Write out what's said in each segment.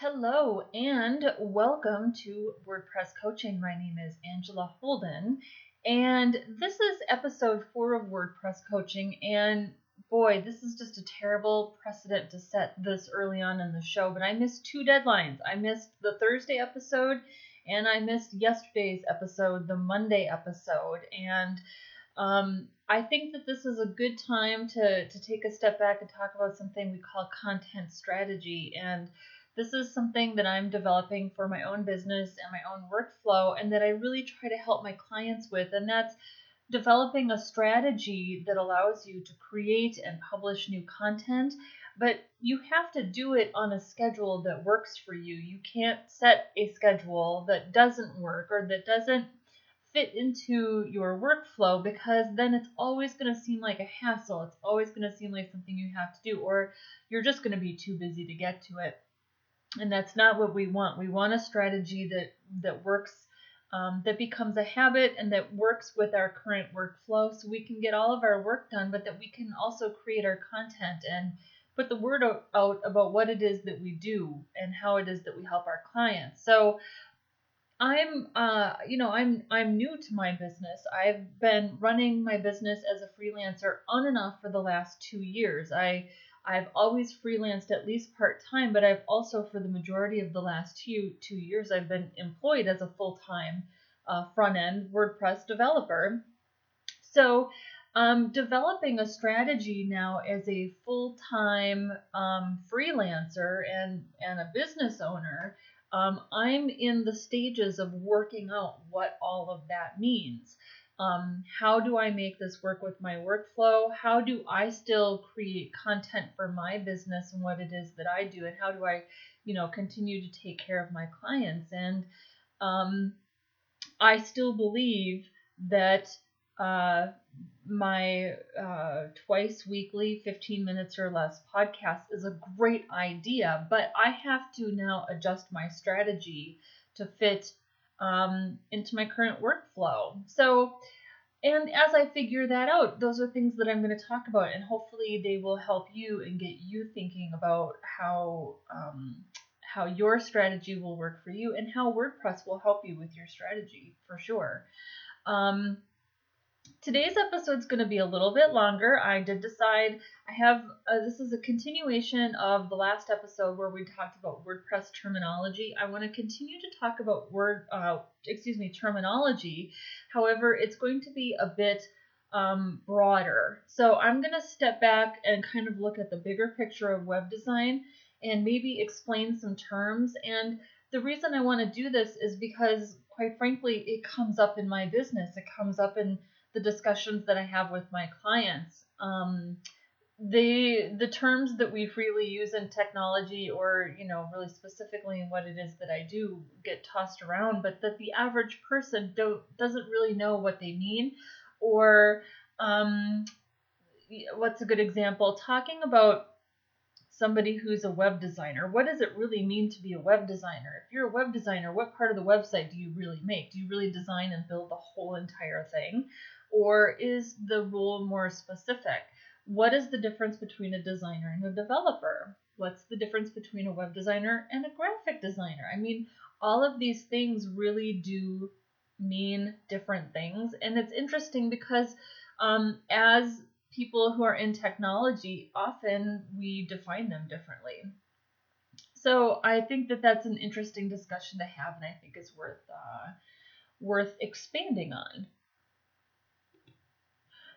Hello and welcome to WordPress Coaching. My name is Angela Holden, and this is episode four of WordPress Coaching. And boy, this is just a terrible precedent to set this early on in the show, but I missed two deadlines. I missed the Thursday episode and I missed yesterday's episode, the Monday episode. And um, I think that this is a good time to, to take a step back and talk about something we call content strategy. And this is something that I'm developing for my own business and my own workflow, and that I really try to help my clients with. And that's developing a strategy that allows you to create and publish new content, but you have to do it on a schedule that works for you. You can't set a schedule that doesn't work or that doesn't fit into your workflow because then it's always going to seem like a hassle. It's always going to seem like something you have to do, or you're just going to be too busy to get to it. And that's not what we want. We want a strategy that that works um, that becomes a habit and that works with our current workflow so we can get all of our work done, but that we can also create our content and put the word out about what it is that we do and how it is that we help our clients. So I'm uh you know I'm I'm new to my business. I've been running my business as a freelancer on and off for the last 2 years. I I've always freelanced at least part time, but I've also, for the majority of the last two two years, I've been employed as a full time uh, front end WordPress developer. So, um, developing a strategy now as a full time um, freelancer and and a business owner, um, I'm in the stages of working out what all of that means. Um, how do I make this work with my workflow? How do I still create content for my business and what it is that I do? And how do I, you know, continue to take care of my clients? And um, I still believe that uh, my uh, twice weekly, 15 minutes or less podcast is a great idea, but I have to now adjust my strategy to fit um, into my current workflow. So, and as I figure that out, those are things that I'm going to talk about, and hopefully they will help you and get you thinking about how um, how your strategy will work for you and how WordPress will help you with your strategy for sure. Um, Today's episode is going to be a little bit longer. I did decide I have uh, this is a continuation of the last episode where we talked about WordPress terminology. I want to continue to talk about word uh, excuse me terminology. However, it's going to be a bit um, broader. So I'm going to step back and kind of look at the bigger picture of web design and maybe explain some terms. And the reason I want to do this is because, quite frankly, it comes up in my business. It comes up in the discussions that I have with my clients. Um, the the terms that we freely use in technology or you know really specifically in what it is that I do get tossed around but that the average person don't doesn't really know what they mean or um, what's a good example? Talking about somebody who's a web designer what does it really mean to be a web designer? If you're a web designer what part of the website do you really make? Do you really design and build the whole entire thing or is the rule more specific? What is the difference between a designer and a developer? What's the difference between a web designer and a graphic designer? I mean, all of these things really do mean different things. And it's interesting because um, as people who are in technology, often we define them differently. So I think that that's an interesting discussion to have, and I think it's worth uh, worth expanding on.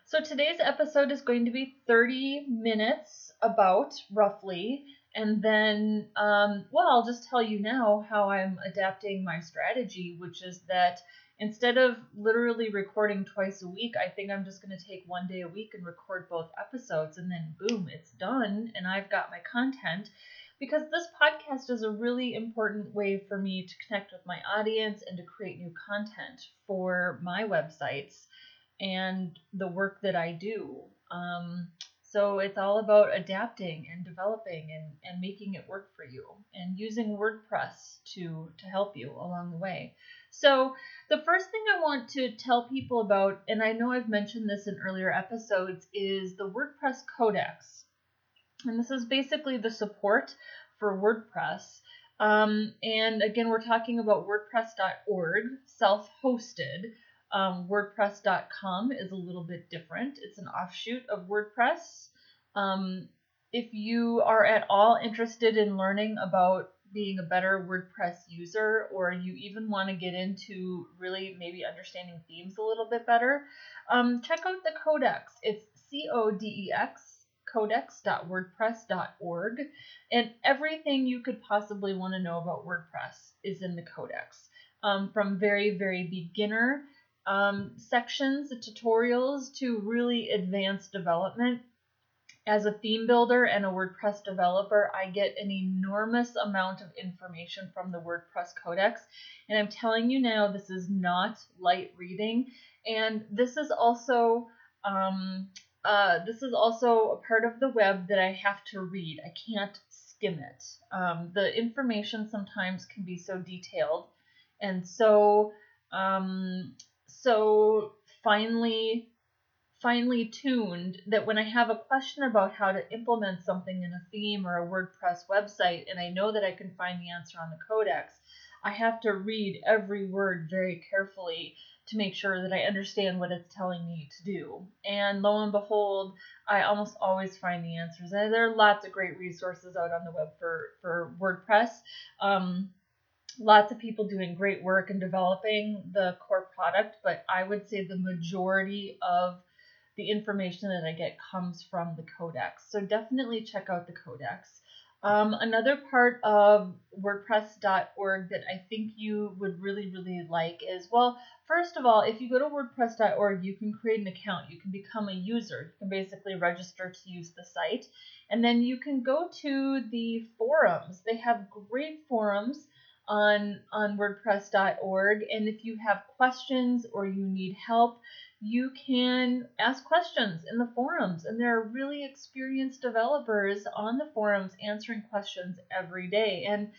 So today's episode is going to be 30 minutes, about roughly. And then, um, well, I'll just tell you now how I'm adapting my strategy, which is that instead of literally recording twice a week, I think I'm just going to take one day a week and record both episodes, and then boom, it's done, and I've got my content. Because this podcast is a really important way for me to connect with my audience and to create new content for my websites and the work that I do. Um, so it's all about adapting and developing and, and making it work for you and using WordPress to, to help you along the way. So the first thing I want to tell people about, and I know I've mentioned this in earlier episodes, is the WordPress Codex. And this is basically the support for WordPress Um, and again, we're talking about WordPress.org, self hosted. Um, WordPress.com is a little bit different, it's an offshoot of WordPress. Um, if you are at all interested in learning about being a better WordPress user, or you even want to get into really maybe understanding themes a little bit better, um, check out the Codex. It's C O D E X, codex.wordpress.org, and everything you could possibly want to know about WordPress is in the Codex. Um, from very, very beginner um, sections, tutorials, to really advanced development as a theme builder and a WordPress developer, I get an enormous amount of information from the WordPress Codex. And I'm telling you now, this is not light reading. And this is also um, uh, this is also a part of the web that I have to read. I can't skim it. Um, the information sometimes can be so detailed and so um, so finely finely tuned that when I have a question about how to implement something in a theme or a WordPress website and I know that I can find the answer on the codex, I have to read every word very carefully to make sure that I understand what it's telling me to do. And lo and behold, I almost always find the answers. And there are lots of great resources out on the web for, for WordPress. Um, lots of people doing great work in developing the core product, but I would say the majority of the information that I get comes from the codex. So definitely check out the codex. Um, another part of WordPress.org that I think you would really, really like is well, first of all, if you go to WordPress.org, you can create an account. You can become a user. You can basically register to use the site. And then you can go to the forums. They have great forums on, on WordPress.org. And if you have questions or you need help, you can ask questions in the forums, and there are really experienced developers on the forums answering questions every day. And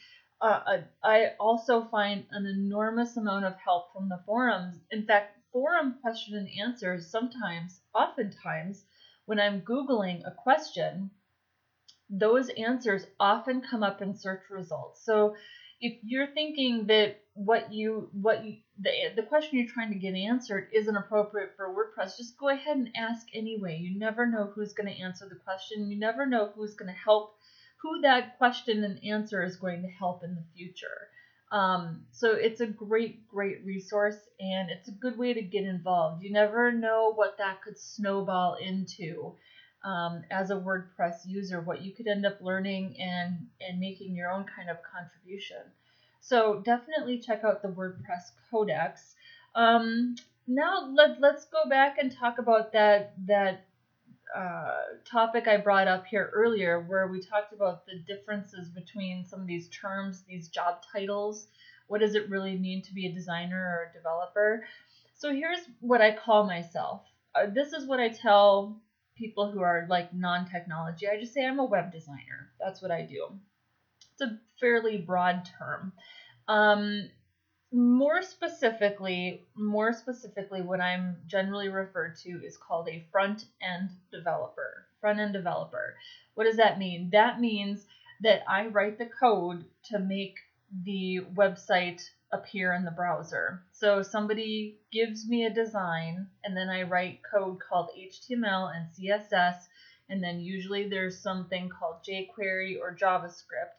uh, I also find an enormous amount of help from the forums. In fact, forum question and answers sometimes, oftentimes, when I'm Googling a question, those answers often come up in search results. So if you're thinking that what you what you the, the question you're trying to get answered isn't appropriate for WordPress, just go ahead and ask anyway. You never know who's going to answer the question. You never know who's going to help, who that question and answer is going to help in the future. Um, so it's a great, great resource and it's a good way to get involved. You never know what that could snowball into um, as a WordPress user, what you could end up learning and, and making your own kind of contribution. So definitely check out the WordPress Codex. Um, now let, let's go back and talk about that that uh, topic I brought up here earlier, where we talked about the differences between some of these terms, these job titles. What does it really mean to be a designer or a developer? So here's what I call myself. Uh, this is what I tell people who are like non-technology. I just say I'm a web designer. That's what I do. It's a fairly broad term. Um, more specifically, more specifically, what I'm generally referred to is called a front end developer. Front end developer. What does that mean? That means that I write the code to make the website appear in the browser. So somebody gives me a design, and then I write code called HTML and CSS, and then usually there's something called jQuery or JavaScript.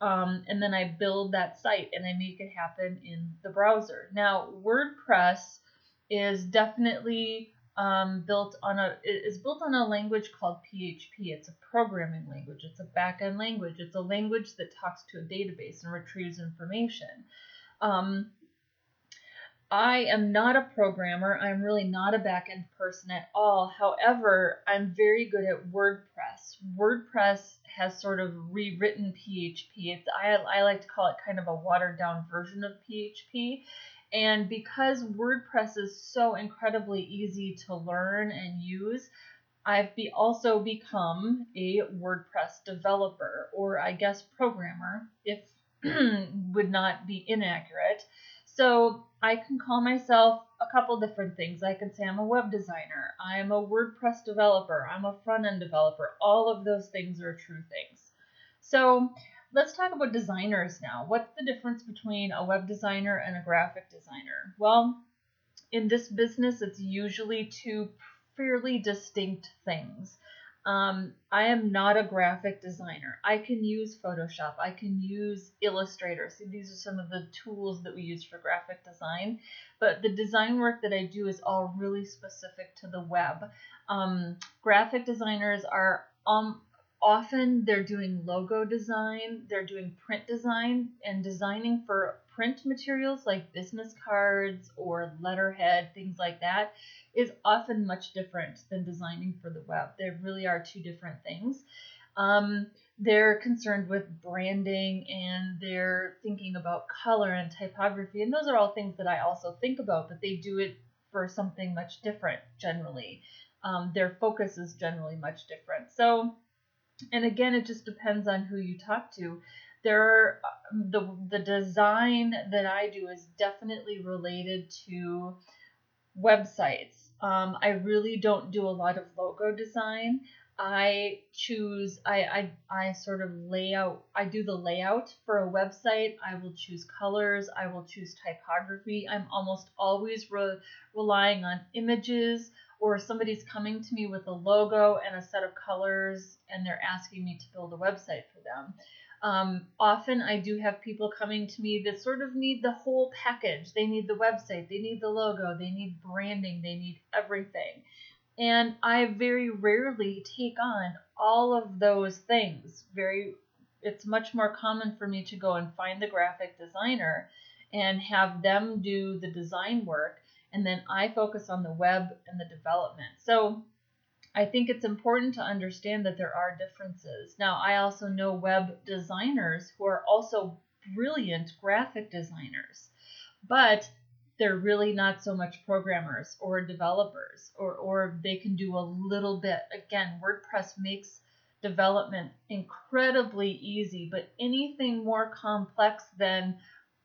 Um, and then I build that site and I make it happen in the browser. Now, WordPress is definitely um, built on a is built on a language called PHP. It's a programming language. It's a backend language. It's a language that talks to a database and retrieves information. Um, I am not a programmer. I'm really not a backend person at all. However, I'm very good at WordPress. WordPress has sort of rewritten PHP. It's I, I like to call it kind of a watered down version of PHP. And because WordPress is so incredibly easy to learn and use, I've be also become a WordPress developer, or I guess programmer, if would not be inaccurate. So I can call myself a couple different things. I can say I'm a web designer, I'm a WordPress developer, I'm a front end developer. All of those things are true things. So let's talk about designers now. What's the difference between a web designer and a graphic designer? Well, in this business, it's usually two fairly distinct things. Um, I am not a graphic designer. I can use Photoshop. I can use Illustrator. So these are some of the tools that we use for graphic design. But the design work that I do is all really specific to the web. Um, graphic designers are um, often they're doing logo design, they're doing print design, and designing for print materials like business cards or letterhead, things like that, is often much different than designing for the web. They really are two different things. Um, they're concerned with branding and they're thinking about color and typography, and those are all things that I also think about, but they do it for something much different generally. Um, their focus is generally much different. So, and again, it just depends on who you talk to. There are the the design that I do is definitely related to websites. Um, I really don't do a lot of logo design. I choose I, I I sort of lay out I do the layout for a website. I will choose colors. I will choose typography. I'm almost always re- relying on images or somebody's coming to me with a logo and a set of colors and they're asking me to build a website for them. Um, often I do have people coming to me that sort of need the whole package. They need the website, they need the logo, they need branding, they need everything. And I very rarely take on all of those things. Very it's much more common for me to go and find the graphic designer and have them do the design work and then I focus on the web and the development. So I think it's important to understand that there are differences. Now, I also know web designers who are also brilliant graphic designers, but they're really not so much programmers or developers, or, or they can do a little bit. Again, WordPress makes development incredibly easy, but anything more complex than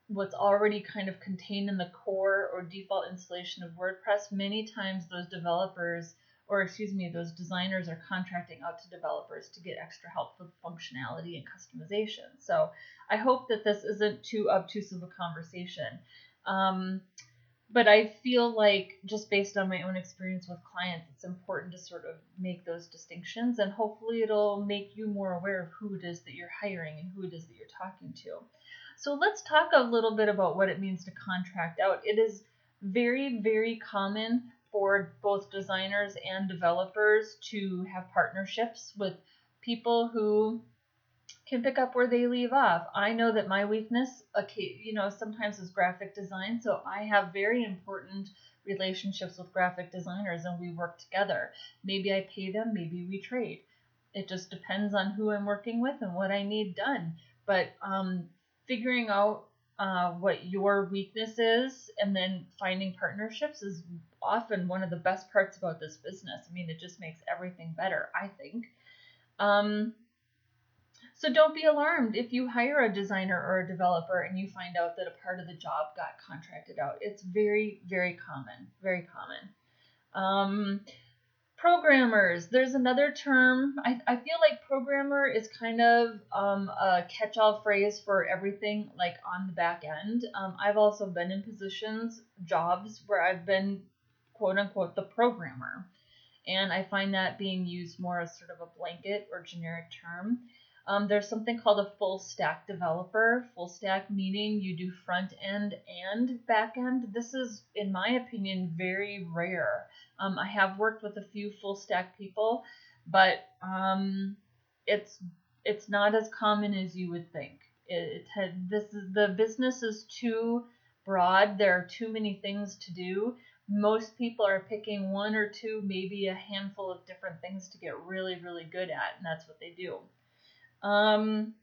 what's already kind of contained in the core or default installation of WordPress, many times those developers or excuse me, those designers are contracting out to developers to get extra help with functionality and customization. So I hope that this isn't too obtuse of a conversation. Um, but I feel like just based on my own experience with clients, it's important to sort of make those distinctions and hopefully it'll make you more aware of who it is that you're hiring and who it is that you're talking to. So let's talk a little bit about what it means to contract out. It is very, very common for both designers and developers to have partnerships with people who can pick up where they leave off. I know that my weakness, you know, sometimes is graphic design, so I have very important relationships with graphic designers and we work together. Maybe I pay them, maybe we trade. It just depends on who I'm working with and what I need done. But um, figuring out uh, what your weakness is and then finding partnerships is often one of the best parts about this business. I mean, it just makes everything better, I think. Um, so don't be alarmed if you hire a designer or a developer and you find out that a part of the job got contracted out. It's very, very common. Very common. Um, programmers. There's another term I, I feel like programmer is kind of um, a catch-all phrase for everything like on the back end. Um, i've also been in positions jobs where i've been quote unquote the programmer. And i find that being used more as sort of a blanket or generic term um, there's something called a full stack developer. Full stack meaning you do front end and back end. This is, in my opinion, very rare. Um, I have worked with a few full stack people, but um, it's it's not as common as you would think. It, it had, this is the business is too broad. There are too many things to do. Most people are picking one or two, maybe a handful of different things to get really, really good at, and that's what they do. Um,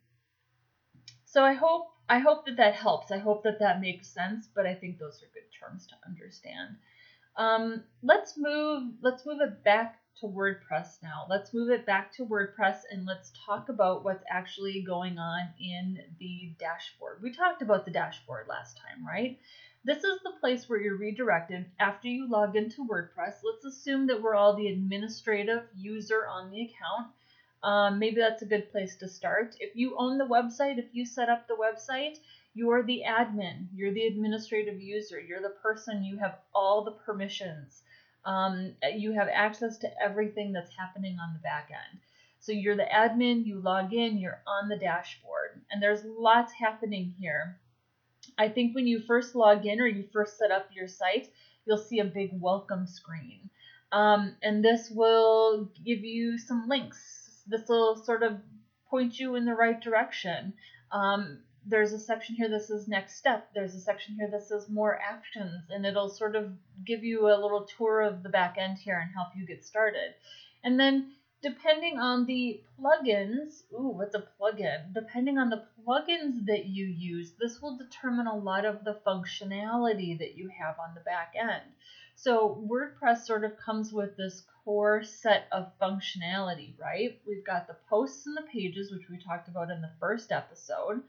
so I hope I hope that that helps. I hope that that makes sense. But I think those are good terms to understand. Um, let's move let's move it back to WordPress now. Let's move it back to WordPress and let's talk about what's actually going on in the dashboard. We talked about the dashboard last time, right? This is the place where you're redirected after you log into WordPress. Let's assume that we're all the administrative user on the account um, maybe that's a good place to start. If you own the website, if you set up the website, you're the admin, you're the administrative user, you're the person, you have all the permissions. Um, you have access to everything that's happening on the back end. So you're the admin, you log in, you're on the dashboard, and there's lots happening here. I think when you first log in or you first set up your site, you'll see a big welcome screen. Um, and this will give you some links. This will sort of point you in the right direction. Um, there's a section here that says next step. There's a section here that says more actions, and it'll sort of give you a little tour of the back end here and help you get started. And then depending on the plugins, ooh, what's a plugin? Depending on the plugins that you use, this will determine a lot of the functionality that you have on the back end. So WordPress sort of comes with this core set of functionality, right? We've got the posts and the pages, which we talked about in the first episode.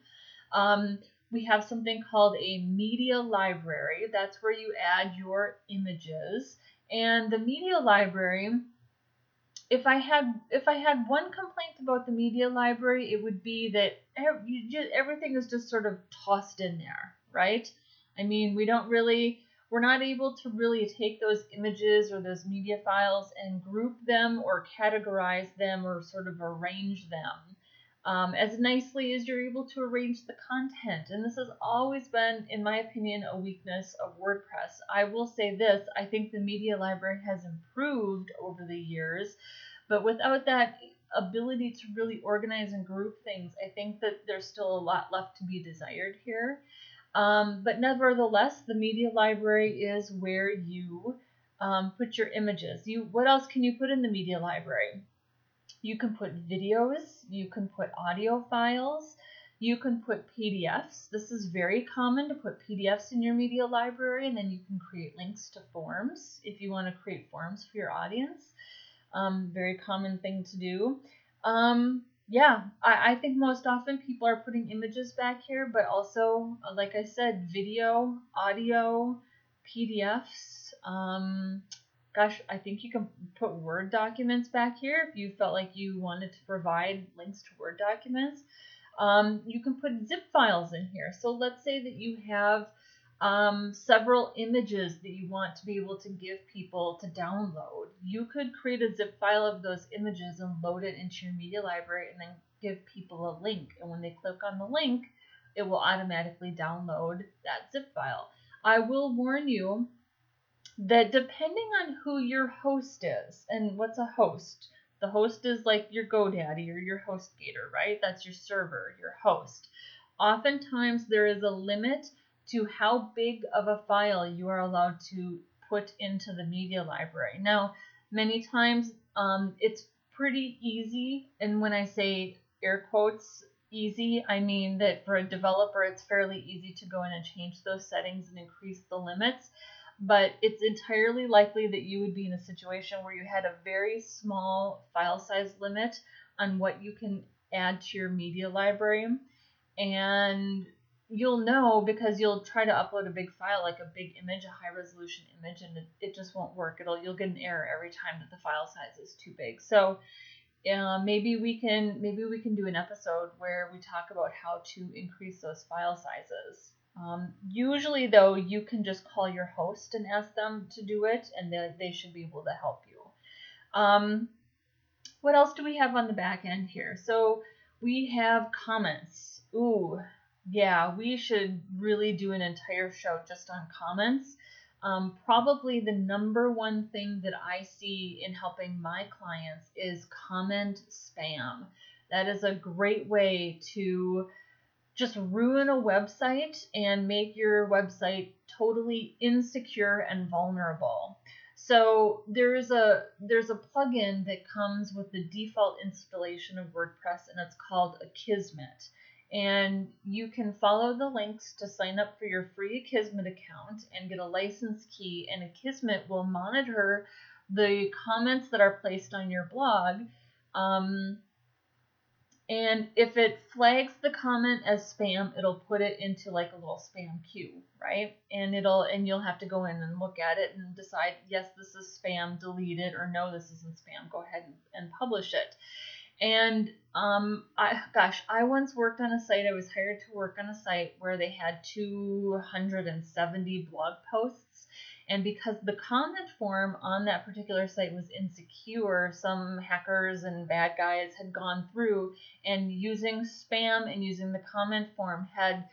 Um, we have something called a media library. That's where you add your images. And the media library, if I had if I had one complaint about the media library, it would be that just, everything is just sort of tossed in there, right? I mean, we don't really we're not able to really take those images or those media files and group them or categorize them or sort of arrange them um, as nicely as you're able to arrange the content. And this has always been, in my opinion, a weakness of WordPress. I will say this I think the media library has improved over the years, but without that ability to really organize and group things, I think that there's still a lot left to be desired here. Um, but nevertheless, the media library is where you um, put your images. You what else can you put in the media library? You can put videos, you can put audio files, you can put PDFs. This is very common to put PDFs in your media library, and then you can create links to forms if you want to create forms for your audience. Um, very common thing to do. Um, yeah, I, I think most often people are putting images back here, but also, uh, like I said, video, audio, PDFs. Um, gosh, I think you can put Word documents back here if you felt like you wanted to provide links to Word documents. Um, you can put zip files in here. So let's say that you have um, several images that you want to be able to give people to download. You could create a zip file of those images and load it into your media library and then give people a link. And when they click on the link, it will automatically download that zip file. I will warn you that depending on who your host is, and what's a host? The host is like your GoDaddy or your HostGator, right? That's your server, your host. Oftentimes, there is a limit to how big of a file you are allowed to put into the media library. Now, many times um, it's pretty easy, and when I say air quotes easy, I mean that for a developer it's fairly easy to go in and change those settings and increase the limits. But it's entirely likely that you would be in a situation where you had a very small file size limit on what you can add to your media library. And you'll know because you'll try to upload a big file like a big image a high resolution image and it, it just won't work. It'll you'll get an error every time that the file size is too big. So uh, maybe we can maybe we can do an episode where we talk about how to increase those file sizes. Um, usually though you can just call your host and ask them to do it and they, they should be able to help you. Um, what else do we have on the back end here? So we have comments. Ooh yeah, we should really do an entire show just on comments. Um, probably the number one thing that I see in helping my clients is comment spam. That is a great way to just ruin a website and make your website totally insecure and vulnerable. So there's a there's a plugin that comes with the default installation of WordPress and it's called Akismet and you can follow the links to sign up for your free Akismet account and get a license key, and Akismet will monitor the comments that are placed on your blog. Um, and if it flags the comment as spam, it'll put it into like a little spam queue, right? And it'll and you'll have to go in and look at it and decide yes, this is spam, delete it, or no, this isn't spam. Go ahead and publish it. And um, I gosh, I once worked on a site. I was hired to work on a site where they had 270 blog posts, and because the comment form on that particular site was insecure, some hackers and bad guys had gone through and using spam and using the comment form had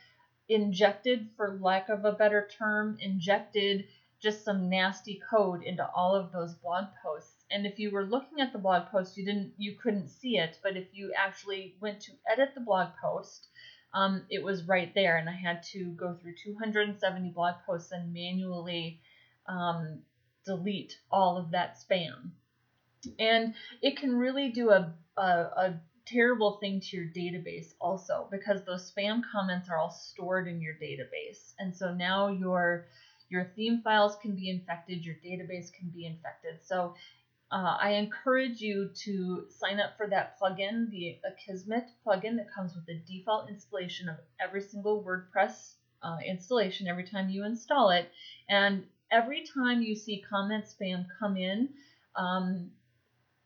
injected, for lack of a better term, injected just some nasty code into all of those blog posts and if you were looking at the blog post you didn't you couldn't see it but if you actually went to edit the blog post um, it was right there and i had to go through 270 blog posts and manually um, delete all of that spam. And it can really do a, a, a terrible thing to your database also because those spam comments are all stored in your database. And so now your your theme files can be infected your database can be infected. So uh, I encourage you to sign up for that plugin, the Akismet plugin that comes with the default installation of every single WordPress uh, installation every time you install it. And every time you see comment spam come in, um,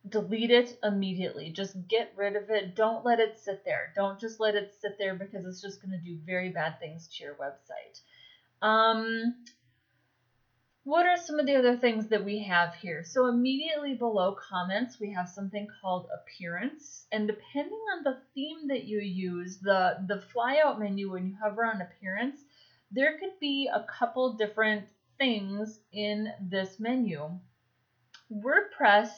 delete it immediately. Just get rid of it. Don't let it sit there. Don't just let it sit there because it's just going to do very bad things to your website. Um, what are some of the other things that we have here? So immediately below comments, we have something called appearance. And depending on the theme that you use, the, the flyout menu, when you hover on appearance, there could be a couple different things in this menu. WordPress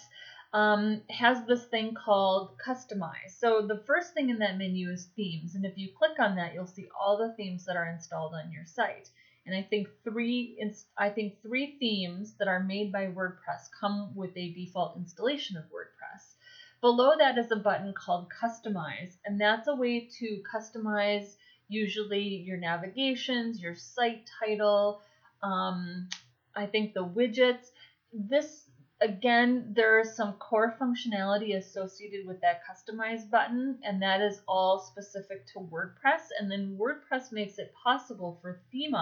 um, has this thing called customize. So the first thing in that menu is themes. And if you click on that, you'll see all the themes that are installed on your site and I think three I think three themes that are made by WordPress come with a default installation of WordPress. Below that is a button called Customize, and that's a way to customize usually your navigations, your site title, um, I think the widgets. This again, there is some core functionality associated with that customize button, and that is all specific to WordPress. And then WordPress makes it possible for theme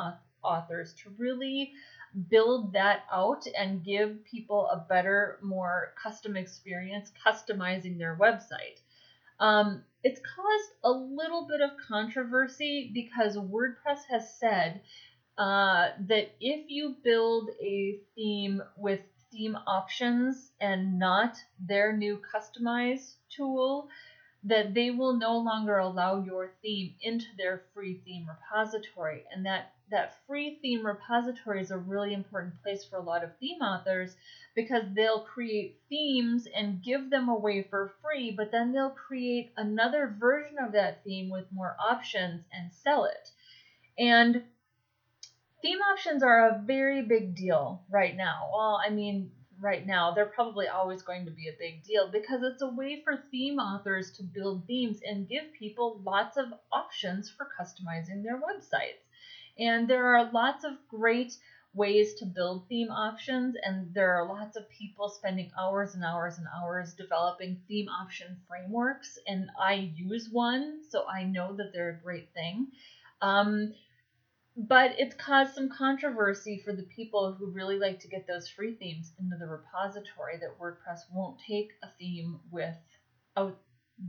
authors to really build that out and give people a better, more custom experience customizing their website. Um, it's caused a little bit of controversy because WordPress has said uh, that if you build a theme with theme options and not their new customize tool, that they will no longer allow your theme into their free theme repository. And that that free theme repository is a really important place for a lot of theme authors because they'll create themes and give them away for free but then they'll create another version of that theme with more options and sell it. And theme options are a very big deal right now. Well i mean right now, they're probably always going to be a big deal because it's a way for theme authors to build themes and give people lots of options for customizing their websites. And there are lots of great ways to build theme options, and there are lots of people spending hours and hours and hours developing theme option frameworks. And I use one, so I know that they're a great thing. Um, but it's caused some controversy for the people who really like to get those free themes into the repository that WordPress won't take a theme with out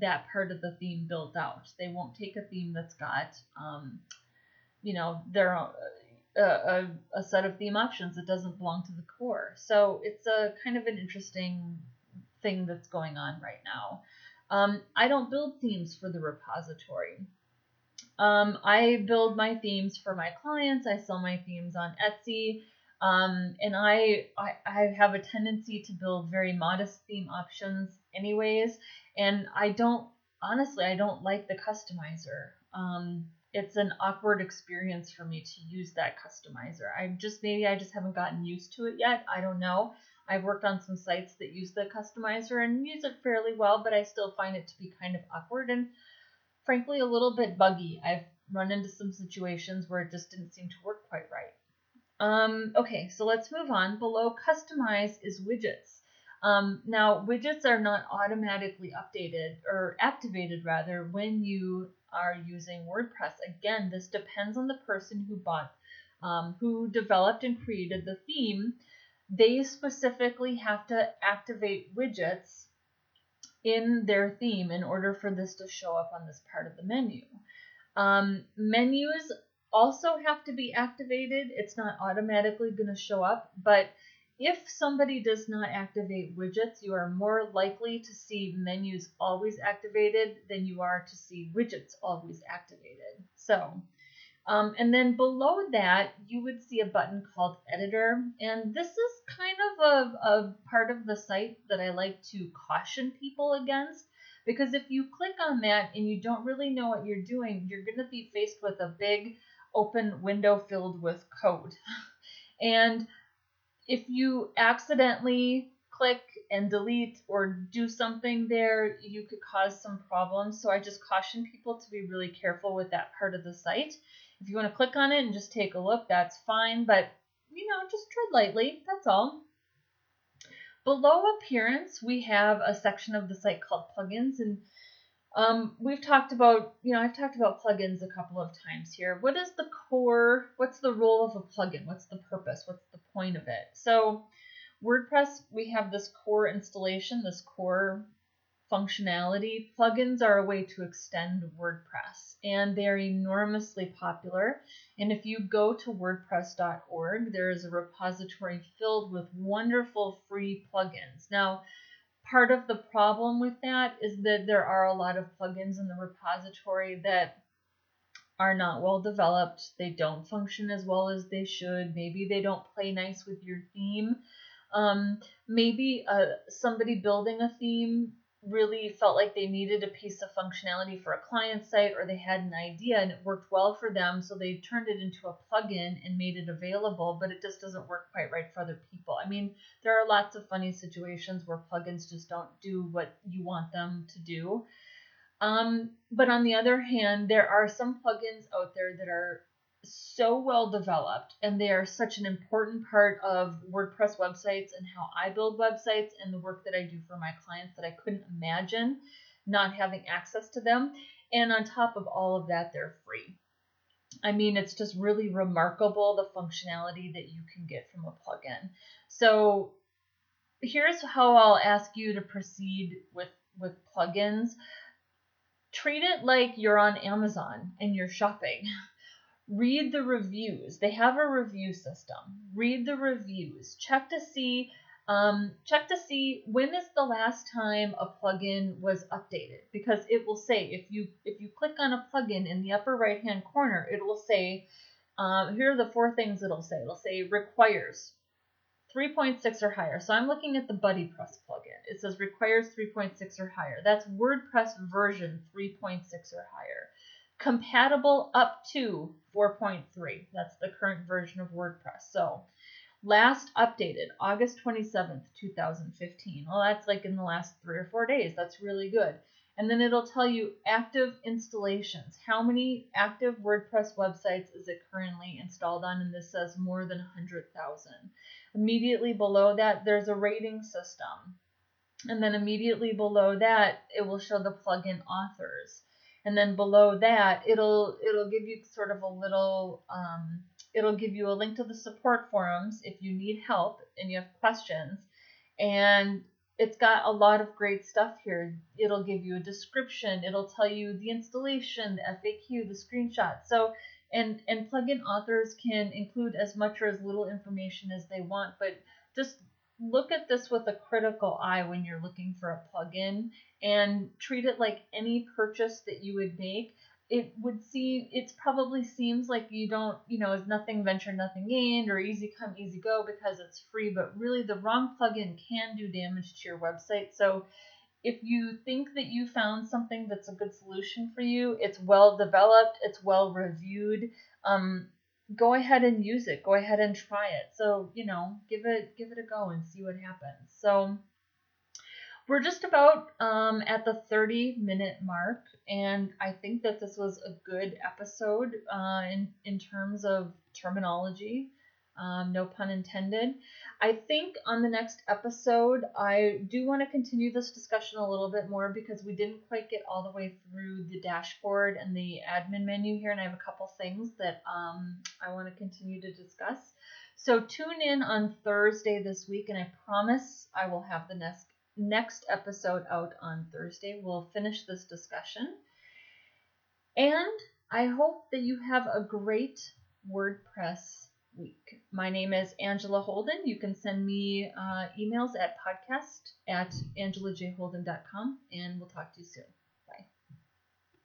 that part of the theme built out. They won't take a theme that's got, um, you know, their own, uh, a, a set of theme options that doesn't belong to the core. So it's a kind of an interesting thing that's going on right now. Um, I don't build themes for the repository. Um, I build my themes for my clients. I sell my themes on Etsy. Um, and I, I, I have a tendency to build very modest theme options anyways. And I don't, honestly, I don't like the customizer. Um, it's an awkward experience for me to use that customizer. I just, maybe I just haven't gotten used to it yet. I don't know. I've worked on some sites that use the customizer and use it fairly well, but I still find it to be kind of awkward. And frankly a little bit buggy. I've run into some situations where it just didn't seem to work quite right. Um, okay, so let's move on. Below customize is widgets. Um, now, widgets are not automatically updated or activated rather when you are using WordPress. Again, this depends on the person who bought, um, who developed and created the theme. They specifically have to activate widgets in their theme in order for this to show up on this part of the menu. Um, menus also have to be activated. It's not automatically going to show up, but if somebody does not activate widgets, you are more likely to see menus always activated than you are to see widgets always activated. So, um, and then below that, you would see a button called Editor. And this is kind of a, a part of the site that I like to caution people against. Because if you click on that and you don't really know what you're doing, you're going to be faced with a big open window filled with code. and if you accidentally click and delete or do something there, you could cause some problems. So I just caution people to be really careful with that part of the site. If you want to click on it and just take a look, that's fine, but you know, just tread lightly, that's all. Below appearance, we have a section of the site called plugins and um, we've talked about, you know, I've talked about plugins a couple of times here. What is the core, what's the role of a plugin? What's the purpose? What's the point of it? So WordPress, we have this core installation, this core functionality. Plugins are a way to extend WordPress, and they're enormously popular. And if you go to WordPress.org, there is a repository filled with wonderful free plugins. Now, part of the problem with that is that there are a lot of plugins in the repository that are not well developed. They don't function as well as they should. Maybe they don't play nice with your theme. Um, maybe uh, somebody building a theme really felt like they needed a piece of functionality for a client site or they had an idea and it worked well for them so they turned it into a plugin and made it available but it just doesn't work quite right for other people. I mean there are lots of funny situations where plugins just don't do what you want them to do. Um, but on the other hand there are some plugins out there that are so well developed and they are such an important part of WordPress websites and how I build websites and the work that I do for my clients that I couldn't imagine not having access to them. And on top of all of that, they're free. I mean, it's just really remarkable the functionality that you can get from a plugin. So here's how I'll ask you to proceed with with plugins. Treat it like you're on Amazon and you're shopping. read the reviews. They have a review system. Read the reviews. Check to see um, check to see when is the last time a plugin was updated because it will say if you if you click on a plugin in the upper right hand corner it will say um, here are the four things it'll say it'll say requires 3.6 or higher so i'm looking at the BuddyPress plugin it says requires 3.6 or higher that's wordpress version 3.6 or higher compatible up to 4.3. That's the current version of WordPress. So, last updated August 27th, 2015. Well, that's like in the last three or four days. That's really good. And then it'll tell you active installations. How many active WordPress websites is it currently installed on? And this says more than 100,000. Immediately below that, there's a rating system. And then immediately below that, it will show the plugin authors and then below that it'll it'll give you sort of a little um, it'll give you a link to the support forums if you need help and you have questions. And it's got a lot of great stuff here. It'll give you a description. It'll tell you the installation the faq the screenshot. So and and plugin authors can include as much or as little information as they want but just look at this with a critical eye when you're looking for a plugin and treat it like any purchase that you would make. It would seem it probably seems like you don't you know is nothing venture nothing gained or easy come easy go because it's free but really the wrong plugin can do damage to your website. So if you think that you found something that's a good solution for you it's well developed it's well reviewed um, go ahead and use it. Go ahead and try it. So, you know, give it give it a go and see what happens. So, we're just about um, at the 30 minute mark, and I think that this was a good episode uh, in in terms of terminology um, no pun intended. I think on the next episode, I do want to continue this discussion a little bit more because we didn't quite get all the way through the dashboard and the admin menu here, and I have a couple things that um, I want to continue to discuss. So tune in on Thursday this week, and I promise I will have the next next episode out on Thursday. We'll finish this discussion. And I hope that you have a great WordPress week. My name is Angela Holden. You can send me uh, emails at podcast at angelajholden.com, and we'll talk to you soon.